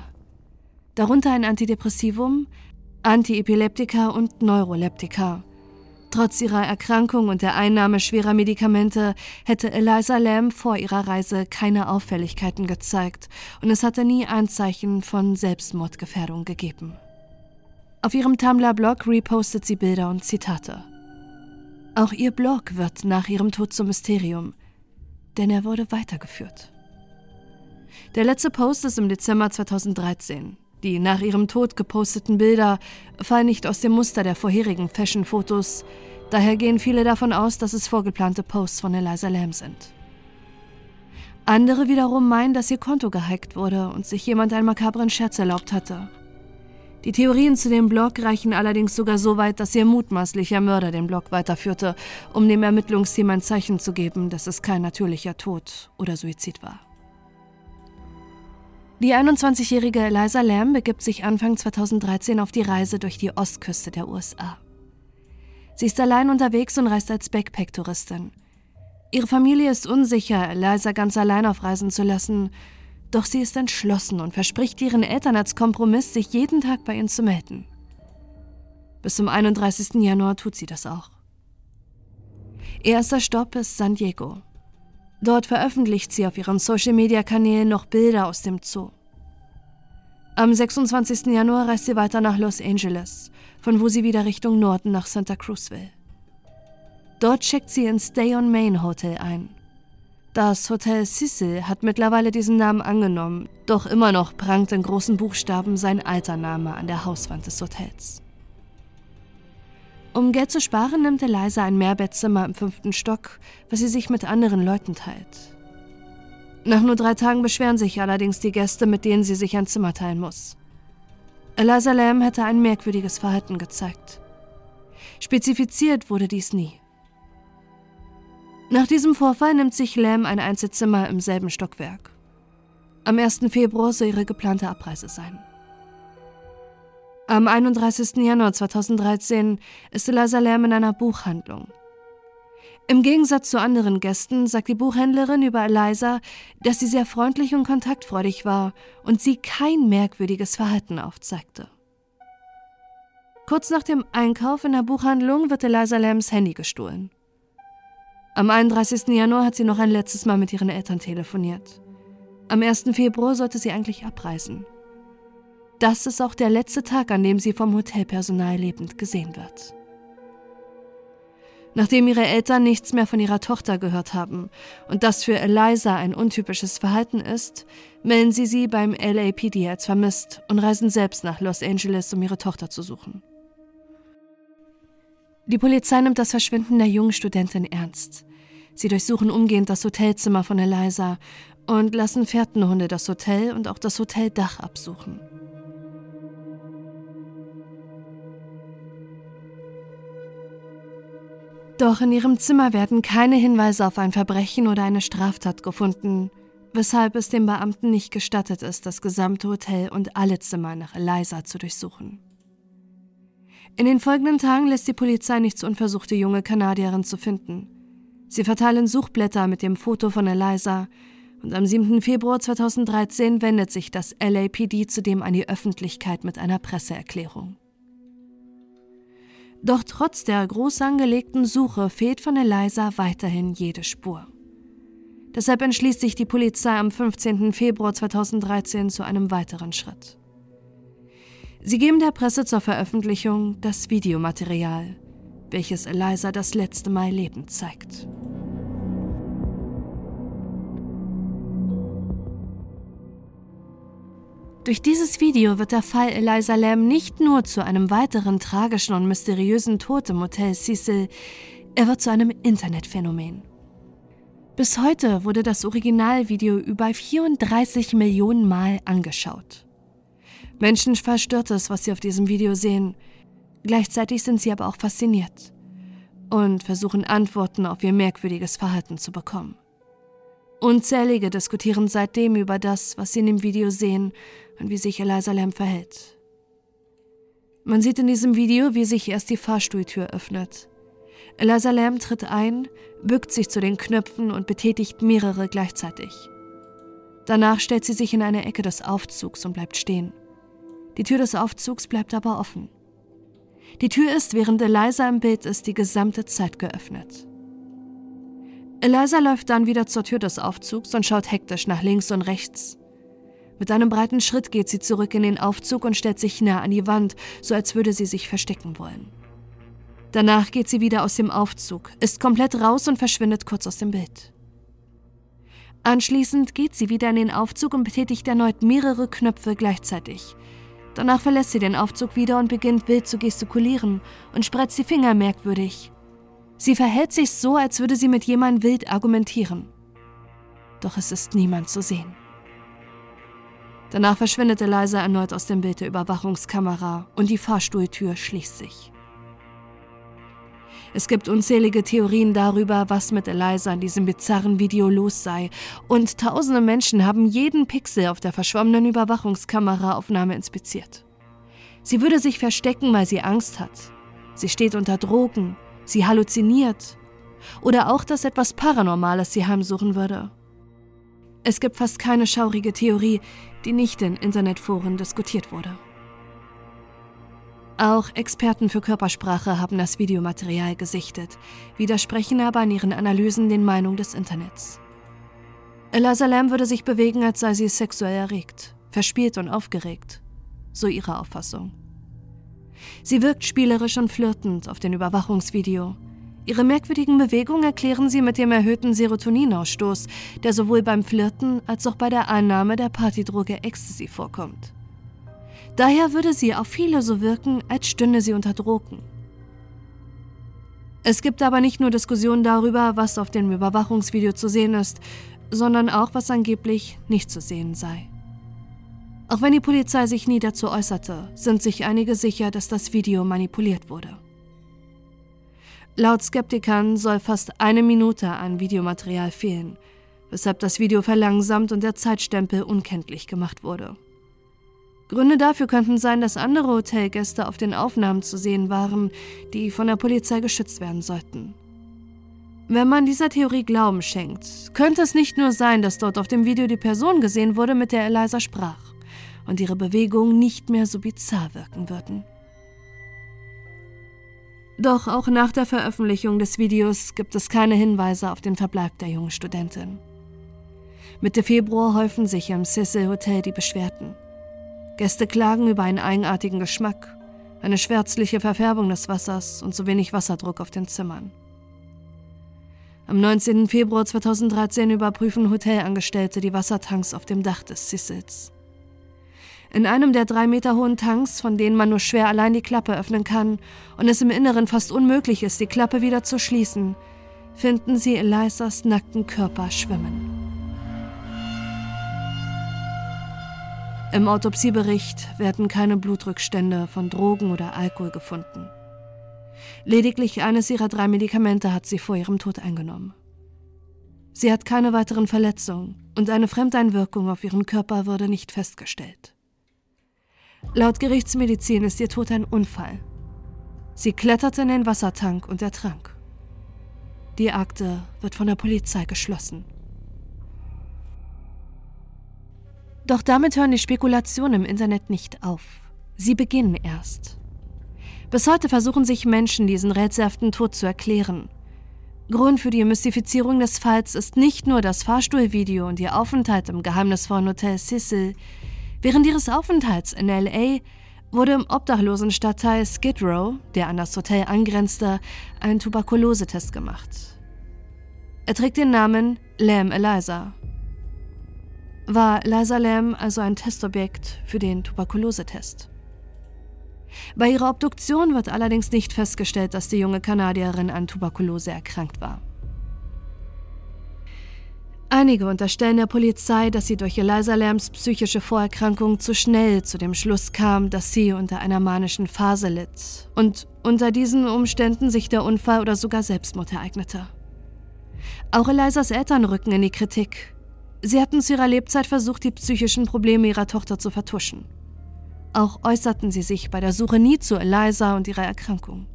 A: darunter ein Antidepressivum, Antiepileptika und Neuroleptika, Trotz ihrer Erkrankung und der Einnahme schwerer Medikamente hätte Eliza Lamb vor ihrer Reise keine Auffälligkeiten gezeigt und es hatte nie Anzeichen von Selbstmordgefährdung gegeben. Auf ihrem Tumblr-Blog repostet sie Bilder und Zitate. Auch ihr Blog wird nach ihrem Tod zum Mysterium, denn er wurde weitergeführt. Der letzte Post ist im Dezember 2013. Die nach ihrem Tod geposteten Bilder fallen nicht aus dem Muster der vorherigen Fashion-Fotos, daher gehen viele davon aus, dass es vorgeplante Posts von Eliza Lamb sind. Andere wiederum meinen, dass ihr Konto gehackt wurde und sich jemand einen makabren Scherz erlaubt hatte. Die Theorien zu dem Blog reichen allerdings sogar so weit, dass ihr mutmaßlicher Mörder den Blog weiterführte, um dem Ermittlungsteam ein Zeichen zu geben, dass es kein natürlicher Tod oder Suizid war. Die 21-jährige Eliza Lamb begibt sich Anfang 2013 auf die Reise durch die Ostküste der USA. Sie ist allein unterwegs und reist als Backpack-Touristin. Ihre Familie ist unsicher, Eliza ganz allein auf Reisen zu lassen, doch sie ist entschlossen und verspricht ihren Eltern als Kompromiss, sich jeden Tag bei ihnen zu melden. Bis zum 31. Januar tut sie das auch. Erster Stopp ist San Diego. Dort veröffentlicht sie auf ihren Social-Media-Kanälen noch Bilder aus dem Zoo. Am 26. Januar reist sie weiter nach Los Angeles, von wo sie wieder Richtung Norden nach Santa Cruz will. Dort checkt sie ins Stay on Main Hotel ein. Das Hotel Cecil hat mittlerweile diesen Namen angenommen, doch immer noch prangt in großen Buchstaben sein alter Name an der Hauswand des Hotels. Um Geld zu sparen, nimmt Eliza ein Mehrbettzimmer im fünften Stock, was sie sich mit anderen Leuten teilt. Nach nur drei Tagen beschweren sich allerdings die Gäste, mit denen sie sich ein Zimmer teilen muss. Eliza Lamb hätte ein merkwürdiges Verhalten gezeigt. Spezifiziert wurde dies nie. Nach diesem Vorfall nimmt sich Lam ein Einzelzimmer im selben Stockwerk. Am 1. Februar soll ihre geplante Abreise sein. Am 31. Januar 2013 ist Eliza Lam in einer Buchhandlung. Im Gegensatz zu anderen Gästen sagt die Buchhändlerin über Eliza, dass sie sehr freundlich und kontaktfreudig war und sie kein merkwürdiges Verhalten aufzeigte. Kurz nach dem Einkauf in der Buchhandlung wird Eliza Lambs Handy gestohlen. Am 31. Januar hat sie noch ein letztes Mal mit ihren Eltern telefoniert. Am 1. Februar sollte sie eigentlich abreisen. Das ist auch der letzte Tag, an dem sie vom Hotelpersonal lebend gesehen wird. Nachdem ihre Eltern nichts mehr von ihrer Tochter gehört haben und das für Eliza ein untypisches Verhalten ist, melden sie sie beim LAPD als vermisst und reisen selbst nach Los Angeles, um ihre Tochter zu suchen. Die Polizei nimmt das Verschwinden der jungen Studentin ernst. Sie durchsuchen umgehend das Hotelzimmer von Eliza und lassen Fährtenhunde das Hotel und auch das Hoteldach absuchen. Doch in ihrem Zimmer werden keine Hinweise auf ein Verbrechen oder eine Straftat gefunden, weshalb es den Beamten nicht gestattet ist, das gesamte Hotel und alle Zimmer nach Eliza zu durchsuchen. In den folgenden Tagen lässt die Polizei nichts unversucht, die junge Kanadierin zu finden. Sie verteilen Suchblätter mit dem Foto von Eliza und am 7. Februar 2013 wendet sich das LAPD zudem an die Öffentlichkeit mit einer Presseerklärung. Doch trotz der groß angelegten Suche fehlt von Eliza weiterhin jede Spur. Deshalb entschließt sich die Polizei am 15. Februar 2013 zu einem weiteren Schritt. Sie geben der Presse zur Veröffentlichung das Videomaterial, welches Eliza das letzte Mal lebend zeigt. Durch dieses Video wird der Fall Eliza Lamb nicht nur zu einem weiteren tragischen und mysteriösen Tod im Hotel Cecil, er wird zu einem Internetphänomen. Bis heute wurde das Originalvideo über 34 Millionen Mal angeschaut. Menschen verstört es, was sie auf diesem Video sehen. Gleichzeitig sind sie aber auch fasziniert und versuchen Antworten auf ihr merkwürdiges Verhalten zu bekommen. Unzählige diskutieren seitdem über das, was sie in dem Video sehen und wie sich Eliza Lamb verhält. Man sieht in diesem Video, wie sich erst die Fahrstuhltür öffnet. Eliza Lamb tritt ein, bückt sich zu den Knöpfen und betätigt mehrere gleichzeitig. Danach stellt sie sich in eine Ecke des Aufzugs und bleibt stehen. Die Tür des Aufzugs bleibt aber offen. Die Tür ist, während Eliza im Bild ist, die gesamte Zeit geöffnet. Eliza läuft dann wieder zur Tür des Aufzugs und schaut hektisch nach links und rechts. Mit einem breiten Schritt geht sie zurück in den Aufzug und stellt sich nah an die Wand, so als würde sie sich verstecken wollen. Danach geht sie wieder aus dem Aufzug, ist komplett raus und verschwindet kurz aus dem Bild. Anschließend geht sie wieder in den Aufzug und betätigt erneut mehrere Knöpfe gleichzeitig, Danach verlässt sie den Aufzug wieder und beginnt wild zu gestikulieren und spreizt die Finger merkwürdig. Sie verhält sich so, als würde sie mit jemandem wild argumentieren. Doch es ist niemand zu sehen. Danach verschwindet Eliza erneut aus dem Bild der Überwachungskamera und die Fahrstuhltür schließt sich. Es gibt unzählige Theorien darüber, was mit Eliza in diesem bizarren Video los sei, und tausende Menschen haben jeden Pixel auf der verschwommenen Überwachungskameraaufnahme inspiziert. Sie würde sich verstecken, weil sie Angst hat. Sie steht unter Drogen, sie halluziniert oder auch, dass etwas Paranormales sie heimsuchen würde. Es gibt fast keine schaurige Theorie, die nicht in Internetforen diskutiert wurde. Auch Experten für Körpersprache haben das Videomaterial gesichtet, widersprechen aber an ihren Analysen den Meinungen des Internets. Eliza Lam würde sich bewegen, als sei sie sexuell erregt, verspielt und aufgeregt, so ihre Auffassung. Sie wirkt spielerisch und flirtend auf dem Überwachungsvideo. Ihre merkwürdigen Bewegungen erklären sie mit dem erhöhten Serotoninausstoß, der sowohl beim Flirten als auch bei der Einnahme der Partydroge Ecstasy vorkommt. Daher würde sie auf viele so wirken, als stünde sie unter Drogen. Es gibt aber nicht nur Diskussionen darüber, was auf dem Überwachungsvideo zu sehen ist, sondern auch, was angeblich nicht zu sehen sei. Auch wenn die Polizei sich nie dazu äußerte, sind sich einige sicher, dass das Video manipuliert wurde. Laut Skeptikern soll fast eine Minute an Videomaterial fehlen, weshalb das Video verlangsamt und der Zeitstempel unkenntlich gemacht wurde. Gründe dafür könnten sein, dass andere Hotelgäste auf den Aufnahmen zu sehen waren, die von der Polizei geschützt werden sollten. Wenn man dieser Theorie Glauben schenkt, könnte es nicht nur sein, dass dort auf dem Video die Person gesehen wurde, mit der Eliza sprach und ihre Bewegungen nicht mehr so bizarr wirken würden. Doch auch nach der Veröffentlichung des Videos gibt es keine Hinweise auf den Verbleib der jungen Studentin. Mitte Februar häufen sich im Cecil Hotel die Beschwerden. Gäste klagen über einen eigenartigen Geschmack, eine schwärzliche Verfärbung des Wassers und zu wenig Wasserdruck auf den Zimmern. Am 19. Februar 2013 überprüfen Hotelangestellte die Wassertanks auf dem Dach des Sissels. In einem der drei Meter hohen Tanks, von denen man nur schwer allein die Klappe öffnen kann und es im Inneren fast unmöglich ist, die Klappe wieder zu schließen, finden sie Elisas nackten Körper schwimmen. Im Autopsiebericht werden keine Blutrückstände von Drogen oder Alkohol gefunden. Lediglich eines ihrer drei Medikamente hat sie vor ihrem Tod eingenommen. Sie hat keine weiteren Verletzungen und eine Fremdeinwirkung auf ihren Körper wurde nicht festgestellt. Laut Gerichtsmedizin ist ihr Tod ein Unfall. Sie kletterte in den Wassertank und ertrank. Die Akte wird von der Polizei geschlossen. Doch damit hören die Spekulationen im Internet nicht auf. Sie beginnen erst. Bis heute versuchen sich Menschen, diesen rätselhaften Tod zu erklären. Grund für die Mystifizierung des Falls ist nicht nur das Fahrstuhlvideo und ihr Aufenthalt im geheimnisvollen Hotel Cecil. Während ihres Aufenthalts in LA wurde im obdachlosen Stadtteil Skid Row, der an das Hotel angrenzte, ein Tuberkulosetest gemacht. Er trägt den Namen Lamb Eliza war Liza Lam also ein Testobjekt für den Tuberkulosetest. Bei ihrer Obduktion wird allerdings nicht festgestellt, dass die junge Kanadierin an Tuberkulose erkrankt war. Einige unterstellen der Polizei, dass sie durch Eliza Lambs psychische Vorerkrankung zu schnell zu dem Schluss kam, dass sie unter einer manischen Phase litt und unter diesen Umständen sich der Unfall oder sogar Selbstmord ereignete. Auch Elizas Eltern rücken in die Kritik, Sie hatten zu ihrer Lebzeit versucht, die psychischen Probleme ihrer Tochter zu vertuschen. Auch äußerten sie sich bei der Suche nie zu Eliza und ihrer Erkrankung.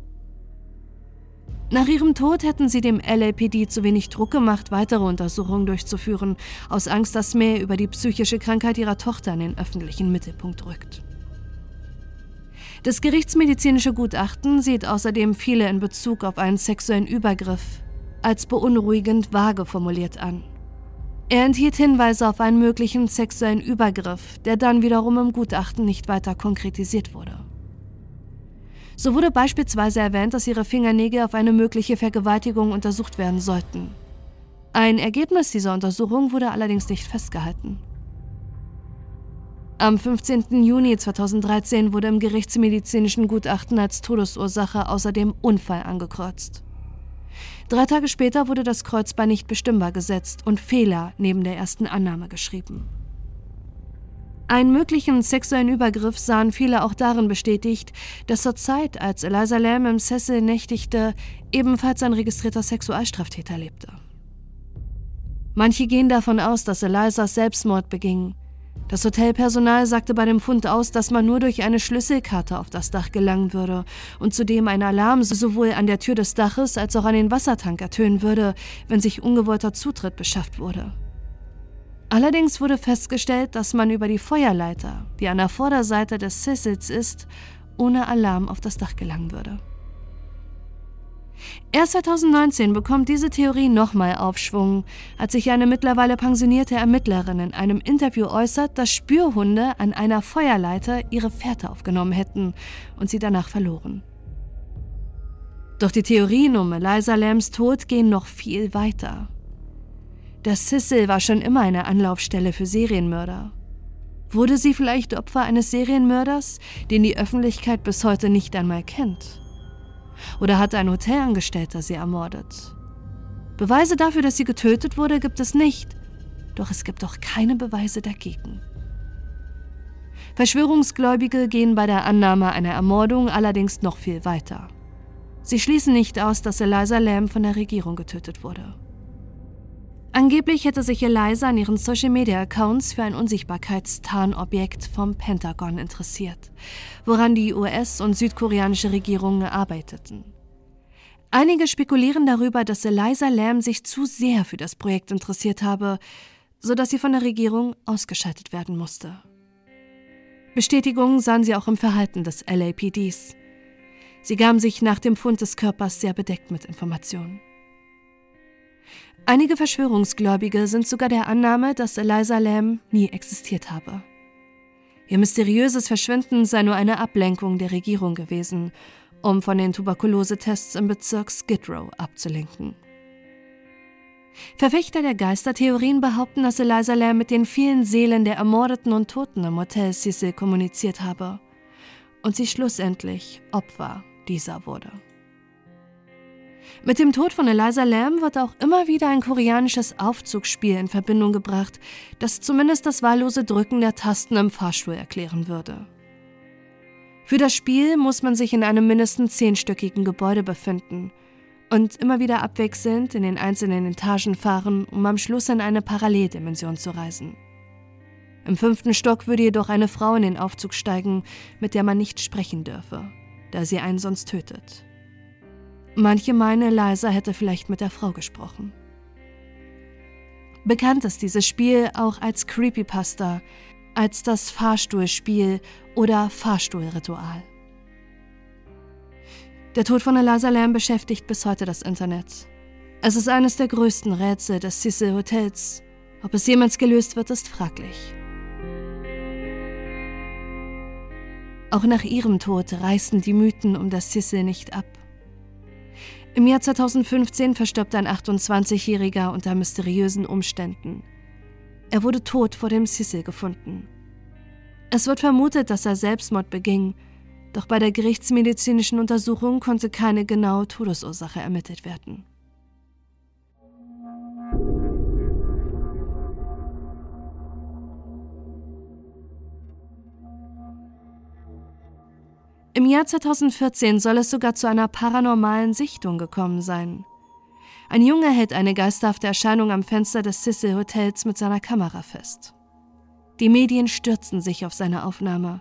A: Nach ihrem Tod hätten sie dem LAPD zu wenig Druck gemacht, weitere Untersuchungen durchzuführen, aus Angst, dass mehr über die psychische Krankheit ihrer Tochter in den öffentlichen Mittelpunkt rückt. Das gerichtsmedizinische Gutachten sieht außerdem viele in Bezug auf einen sexuellen Übergriff als beunruhigend vage formuliert an. Er enthielt Hinweise auf einen möglichen sexuellen Übergriff, der dann wiederum im Gutachten nicht weiter konkretisiert wurde. So wurde beispielsweise erwähnt, dass ihre Fingernägel auf eine mögliche Vergewaltigung untersucht werden sollten. Ein Ergebnis dieser Untersuchung wurde allerdings nicht festgehalten. Am 15. Juni 2013 wurde im gerichtsmedizinischen Gutachten als Todesursache außerdem Unfall angekreuzt. Drei Tage später wurde das Kreuzbein nicht bestimmbar gesetzt und Fehler neben der ersten Annahme geschrieben. Einen möglichen sexuellen Übergriff sahen viele auch darin bestätigt, dass zur Zeit, als Eliza Lamb im Sessel nächtigte, ebenfalls ein registrierter Sexualstraftäter lebte. Manche gehen davon aus, dass Eliza Selbstmord beging, das Hotelpersonal sagte bei dem Fund aus, dass man nur durch eine Schlüsselkarte auf das Dach gelangen würde und zudem ein Alarm sowohl an der Tür des Daches als auch an den Wassertank ertönen würde, wenn sich ungewollter Zutritt beschafft wurde. Allerdings wurde festgestellt, dass man über die Feuerleiter, die an der Vorderseite des Sissels ist, ohne Alarm auf das Dach gelangen würde. Erst 2019 bekommt diese Theorie nochmal Aufschwung, als sich eine mittlerweile pensionierte Ermittlerin in einem Interview äußert, dass Spürhunde an einer Feuerleiter ihre Fährte aufgenommen hätten und sie danach verloren. Doch die Theorien um Eliza Lambs Tod gehen noch viel weiter. Das Sissel war schon immer eine Anlaufstelle für Serienmörder. Wurde sie vielleicht Opfer eines Serienmörders, den die Öffentlichkeit bis heute nicht einmal kennt? Oder hat ein Hotelangestellter sie ermordet? Beweise dafür, dass sie getötet wurde, gibt es nicht. Doch es gibt auch keine Beweise dagegen. Verschwörungsgläubige gehen bei der Annahme einer Ermordung allerdings noch viel weiter. Sie schließen nicht aus, dass Eliza Lamb von der Regierung getötet wurde. Angeblich hätte sich Eliza an ihren Social-Media-Accounts für ein Unsichtbarkeitstarnobjekt vom Pentagon interessiert, woran die US- und südkoreanische Regierungen arbeiteten. Einige spekulieren darüber, dass Eliza Lam sich zu sehr für das Projekt interessiert habe, sodass sie von der Regierung ausgeschaltet werden musste. Bestätigungen sahen sie auch im Verhalten des LAPDs. Sie gaben sich nach dem Fund des Körpers sehr bedeckt mit Informationen. Einige Verschwörungsgläubige sind sogar der Annahme, dass Eliza Lam nie existiert habe. Ihr mysteriöses Verschwinden sei nur eine Ablenkung der Regierung gewesen, um von den Tuberkulosetests im Bezirk Skid Row abzulenken. Verfechter der Geistertheorien behaupten, dass Eliza Lam mit den vielen Seelen der Ermordeten und Toten im Hotel Cecil kommuniziert habe und sie schlussendlich Opfer dieser wurde. Mit dem Tod von Eliza Lam wird auch immer wieder ein koreanisches Aufzugsspiel in Verbindung gebracht, das zumindest das wahllose Drücken der Tasten im Fahrstuhl erklären würde. Für das Spiel muss man sich in einem mindestens zehnstöckigen Gebäude befinden und immer wieder abwechselnd in den einzelnen Etagen fahren, um am Schluss in eine Paralleldimension zu reisen. Im fünften Stock würde jedoch eine Frau in den Aufzug steigen, mit der man nicht sprechen dürfe, da sie einen sonst tötet. Manche meinen, Eliza hätte vielleicht mit der Frau gesprochen. Bekannt ist dieses Spiel auch als Creepypasta, als das Fahrstuhlspiel oder Fahrstuhlritual. Der Tod von Eliza Lamb beschäftigt bis heute das Internet. Es ist eines der größten Rätsel des Cecil Hotels. Ob es jemals gelöst wird, ist fraglich. Auch nach ihrem Tod reißen die Mythen um das Cecil nicht ab. Im Jahr 2015 verstirbt ein 28-Jähriger unter mysteriösen Umständen. Er wurde tot vor dem Sissel gefunden. Es wird vermutet, dass er Selbstmord beging, doch bei der gerichtsmedizinischen Untersuchung konnte keine genaue Todesursache ermittelt werden. Im Jahr 2014 soll es sogar zu einer paranormalen Sichtung gekommen sein. Ein Junge hält eine geisterhafte Erscheinung am Fenster des Cecil Hotels mit seiner Kamera fest. Die Medien stürzen sich auf seine Aufnahme.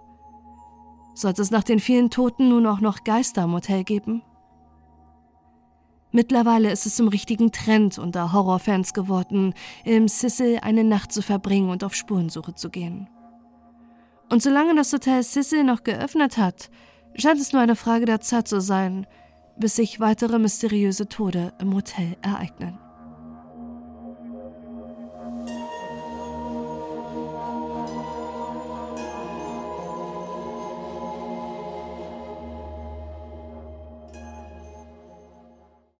A: Sollte es nach den vielen Toten nun auch noch Geister im Hotel geben? Mittlerweile ist es zum richtigen Trend unter Horrorfans geworden, im Cecil eine Nacht zu verbringen und auf Spurensuche zu gehen. Und solange das Hotel Cecil noch geöffnet hat, scheint es nur eine Frage der Zeit zu sein, bis sich weitere mysteriöse Tode im Hotel ereignen.